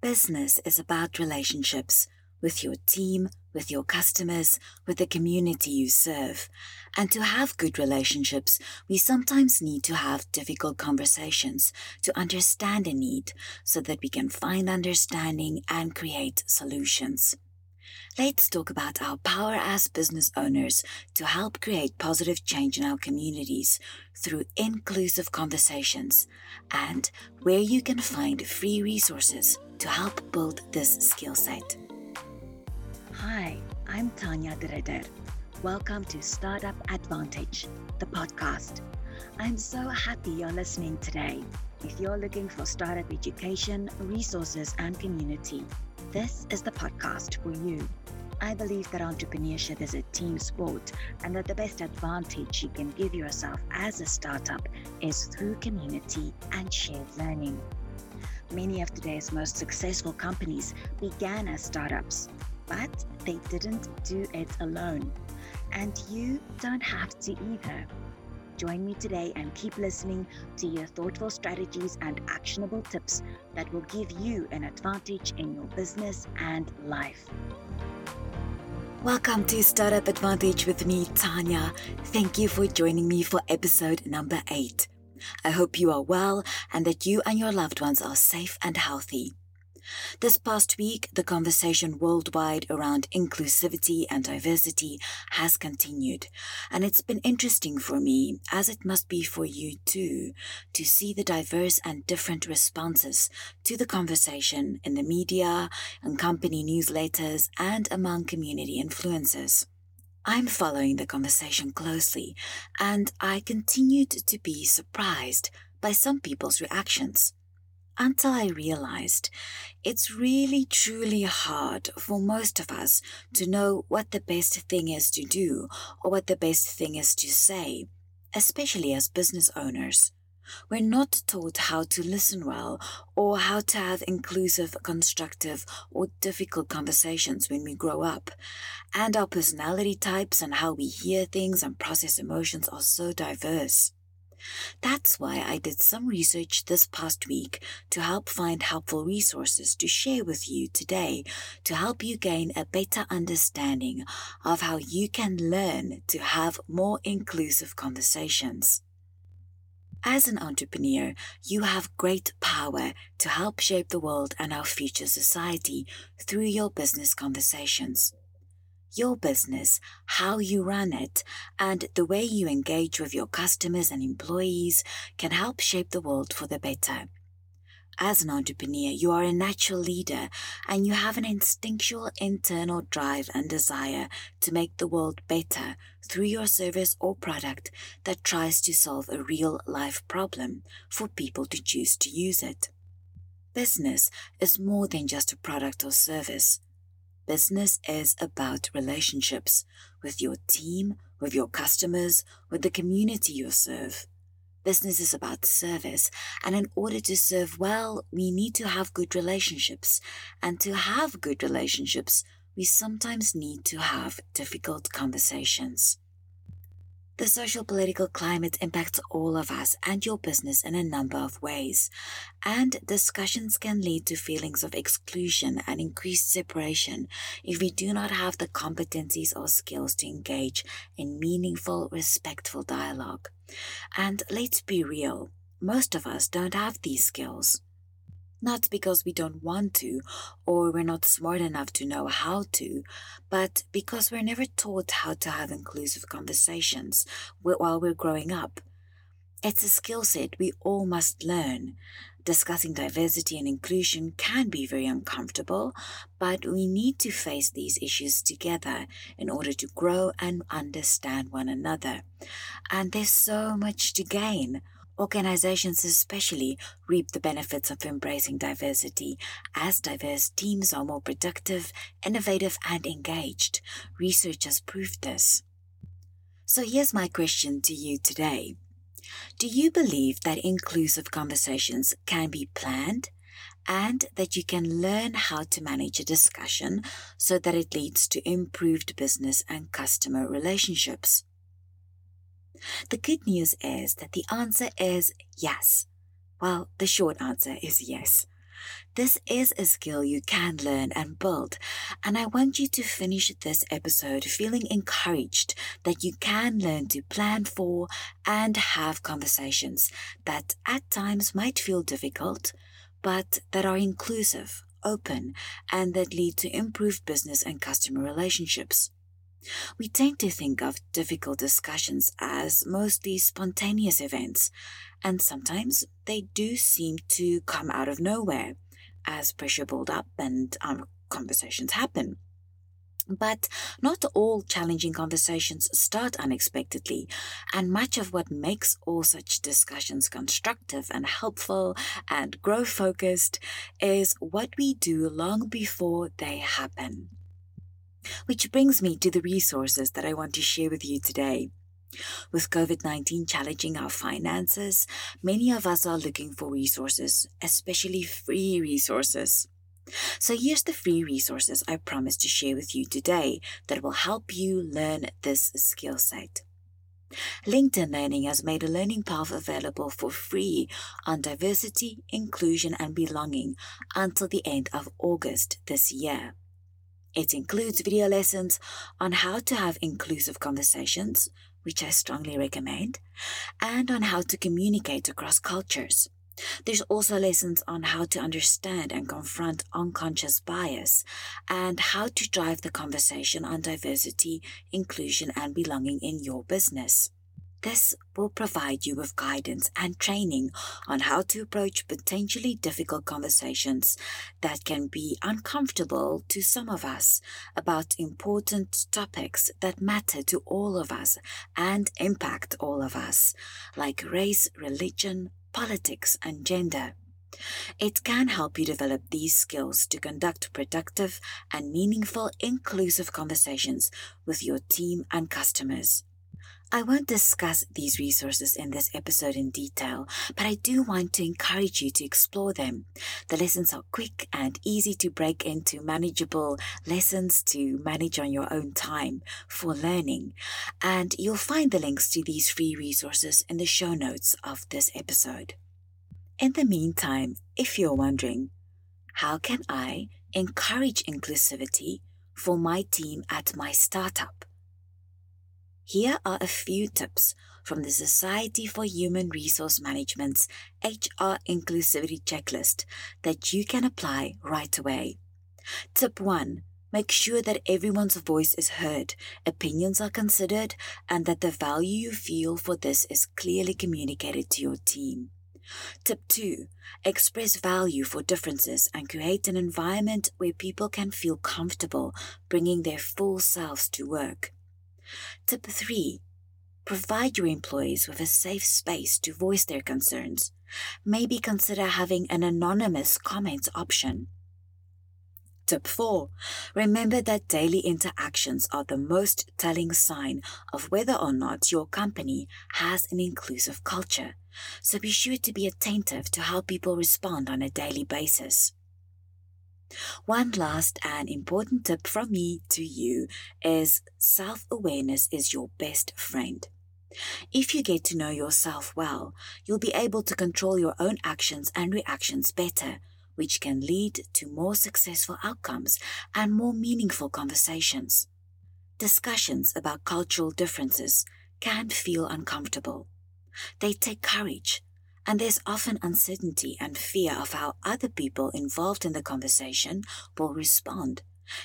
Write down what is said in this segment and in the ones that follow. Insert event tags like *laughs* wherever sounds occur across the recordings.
Business is about relationships with your team, with your customers, with the community you serve. And to have good relationships, we sometimes need to have difficult conversations to understand a need so that we can find understanding and create solutions. Let's talk about our power as business owners to help create positive change in our communities through inclusive conversations and where you can find free resources to help build this skill set. Hi, I'm Tania De Ridder. Welcome to Startup Advantage, the podcast. I'm so happy you're listening today. If you're looking for startup education, resources, and community, this is the podcast for you. I believe that entrepreneurship is a team sport and that the best advantage you can give yourself as a startup is through community and shared learning. Many of today's most successful companies began as startups, but they didn't do it alone. And you don't have to either. Join me today and keep listening to your thoughtful strategies and actionable tips that will give you an advantage in your business and life. Welcome to Startup Advantage with me, Tania. Thank you for joining me for episode number eight. I hope you are well and that you and your loved ones are safe and healthy. This past week, the conversation worldwide around inclusivity and diversity has continued, and it's been interesting for me, as it must be for you too, to see the diverse and different responses to the conversation in the media and company newsletters and among community influencers. I'm following the conversation closely, and I continued to be surprised by some people's reactions until I realized it's really truly hard for most of us to know what the best thing is to do or what the best thing is to say, especially as business owners. We're not taught how to listen well or how to have inclusive, constructive, or difficult conversations when we grow up. And our personality types and how we hear things and process emotions are so diverse. That's why I did some research this past week to help find helpful resources to share with you today to help you gain a better understanding of how you can learn to have more inclusive conversations. As an entrepreneur, you have great power to help shape the world and our future society through your business conversations your business, how you run it, and the way you engage with your customers and employees can help shape the world for the better. As an entrepreneur, you are a natural leader and you have an instinctual internal drive and desire to make the world better through your service or product that tries to solve a real life problem for people to choose to use it. Business is more than just a product or service. Business is about relationships with your team, with your customers, with the community you serve. Business is about service, and in order to serve well, we need to have good relationships. And to have good relationships, we sometimes need to have difficult conversations. The social political climate impacts all of us and your business in a number of ways, and discussions can lead to feelings of exclusion and increased separation if we do not have the competencies or skills to engage in meaningful, respectful dialogue. And let's be real, most of us don't have these skills. Not because we don't want to or we're not smart enough to know how to, but because we're never taught how to have inclusive conversations while we're growing up. It's a skill set we all must learn. Discussing diversity and inclusion can be very uncomfortable, but we need to face these issues together in order to grow and understand one another. And there's so much to gain Organizations, especially, reap the benefits of embracing diversity as diverse teams are more productive, innovative, and engaged. Research has proved this. So here's my question to you today Do you believe that inclusive conversations can be planned? and that you can learn how to manage a discussion so that it leads to improved business and customer relationships. The good news is that the answer is yes. Well, the short answer is yes. This is a skill you can learn and build, and I want you to finish this episode feeling encouraged that you can learn to plan for and have conversations that at times might feel difficult, but that are inclusive, open, and that lead to improved business and customer relationships. We tend to think of difficult discussions as mostly spontaneous events, and sometimes they do seem to come out of nowhere as pressure builds up and um, conversations happen. But not all challenging conversations start unexpectedly, and much of what makes all such discussions constructive and helpful and growth focused is what we do long before they happen. Which brings me to the resources that I want to share with you today. With COVID 19 challenging our finances, many of us are looking for resources, especially free resources. So here's the free resources I promised to share with you today that will help you learn this skill set. LinkedIn Learning has made a learning path available for free on diversity, inclusion, and belonging until the end of August this year. It includes video lessons on how to have inclusive conversations, which I strongly recommend, and on how to communicate across cultures. There's also lessons on how to understand and confront unconscious bias and how to drive the conversation on diversity, inclusion, and belonging in your business. This will provide you with guidance and training on how to approach potentially difficult conversations that can be uncomfortable to some of us about important topics that matter to all of us and impact all of us, like race, religion, politics, and gender. It can help you develop these skills to conduct productive and meaningful inclusive conversations with your team and customers. I won't discuss these resources in this episode in detail, but I do want to encourage you to explore them. The lessons are quick and easy to break into manageable lessons to manage on your own time for learning, and you'll find the links to these free resources in the show notes of this episode. In the meantime, if you're wondering, how can I encourage inclusivity for my team at my startup? Here are a few tips from the Society for Human Resource Management's HR Inclusivity Checklist that you can apply right away. Tip 1 Make sure that everyone's voice is heard, opinions are considered, and that the value you feel for this is clearly communicated to your team. Tip 2 Express value for differences and create an environment where people can feel comfortable bringing their full selves to work. Tip 3. Provide your employees with a safe space to voice their concerns. Maybe consider having an anonymous comments option. Tip 4. Remember that daily interactions are the most telling sign of whether or not your company has an inclusive culture. So be sure to be attentive to how people respond on a daily basis. One last and important tip from me to you is self awareness is your best friend. If you get to know yourself well, you'll be able to control your own actions and reactions better, which can lead to more successful outcomes and more meaningful conversations. Discussions about cultural differences can feel uncomfortable. They take courage and there's often uncertainty and fear of how other people involved in the conversation will respond,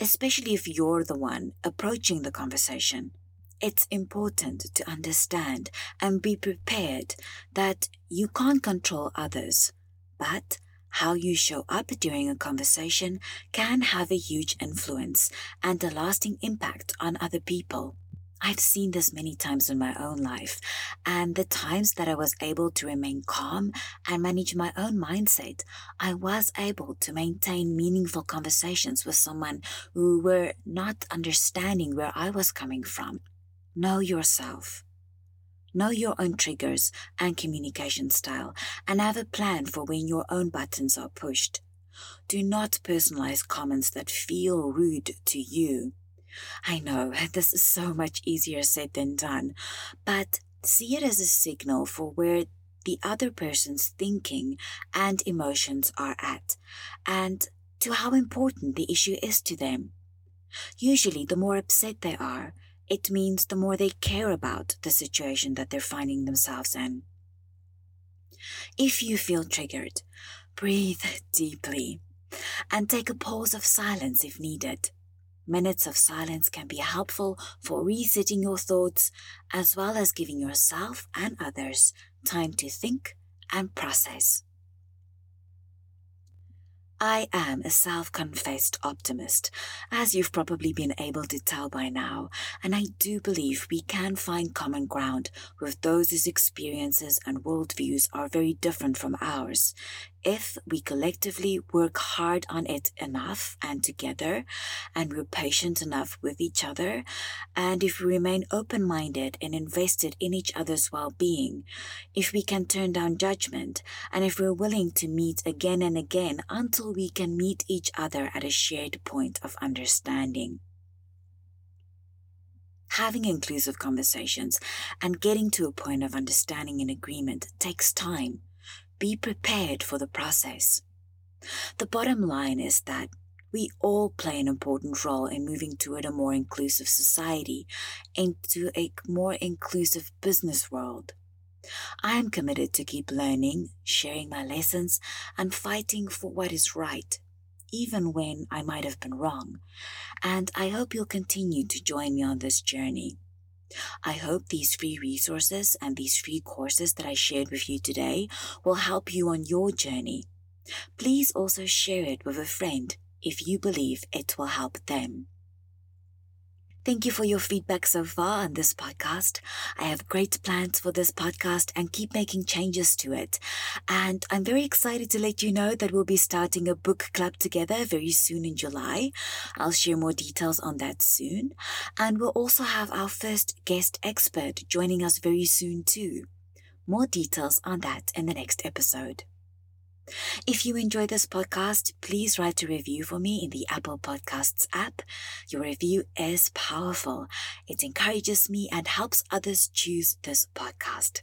especially if you're the one approaching the conversation. It's important to understand and be prepared that you can't control others, but how you show up during a conversation can have a huge influence and a lasting impact on other people. I've seen this many times in my own life, and the times that I was able to remain calm and manage my own mindset, I was able to maintain meaningful conversations with someone who were not understanding where I was coming from. Know yourself. Know your own triggers and communication style, and have a plan for when your own buttons are pushed. Do not personalize comments that feel rude to you. I know *laughs* this is so much easier said than done, but see it as a signal for where the other person's thinking and emotions are at, and to how important the issue is to them. Usually, the more upset they are, it means the more they care about the situation that they're finding themselves in. If you feel triggered, breathe *laughs* deeply and take a pause of silence if needed. Minutes of silence can be helpful for resetting your thoughts as well as giving yourself and others time to think and process. I am a self confessed optimist, as you've probably been able to tell by now, and I do believe we can find common ground with those whose experiences and worldviews are very different from ours, if we collectively work hard on it enough and together, and we're patient enough with each other, and if we remain open minded and invested in each other's well being, if we can turn down judgment, and if we're willing to meet again and again until we can meet each other at a shared point of understanding. Having inclusive conversations and getting to a point of understanding and agreement takes time be prepared for the process. The bottom line is that we all play an important role in moving toward a more inclusive society into a more inclusive business world. I am committed to keep learning, sharing my lessons, and fighting for what is right, even when I might have been wrong. And I hope you'll continue to join me on this journey. I hope these free resources and these free courses that I shared with you today will help you on your journey. Please also share it with a friend if you believe it will help them. Thank you for your feedback so far on this podcast. I have great plans for this podcast and keep making changes to it. And I'm very excited to let you know that we'll be starting a book club together very soon in July. I'll share more details on that soon. And we'll also have our first guest expert joining us very soon too. More details on that in the next episode. If you enjoy this podcast, please write a review for me in the Apple Podcasts app. Your review is powerful. It encourages me and helps others choose this podcast.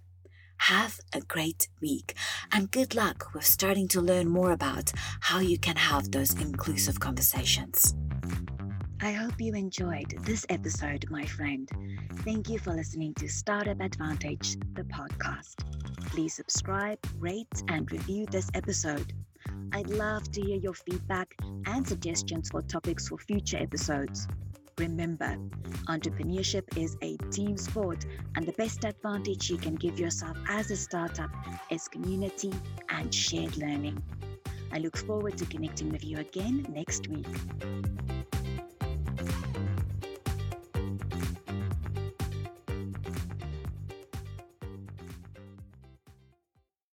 Have a great week and good luck with starting to learn more about how you can have those inclusive conversations. I hope you enjoyed this episode, my friend. Thank you for listening to Startup Advantage, the podcast. Please subscribe, rate, and review this episode. I'd love to hear your feedback and suggestions for topics for future episodes. Remember, entrepreneurship is a team sport, and the best advantage you can give yourself as a startup is community and shared learning. I look forward to connecting with you again next week.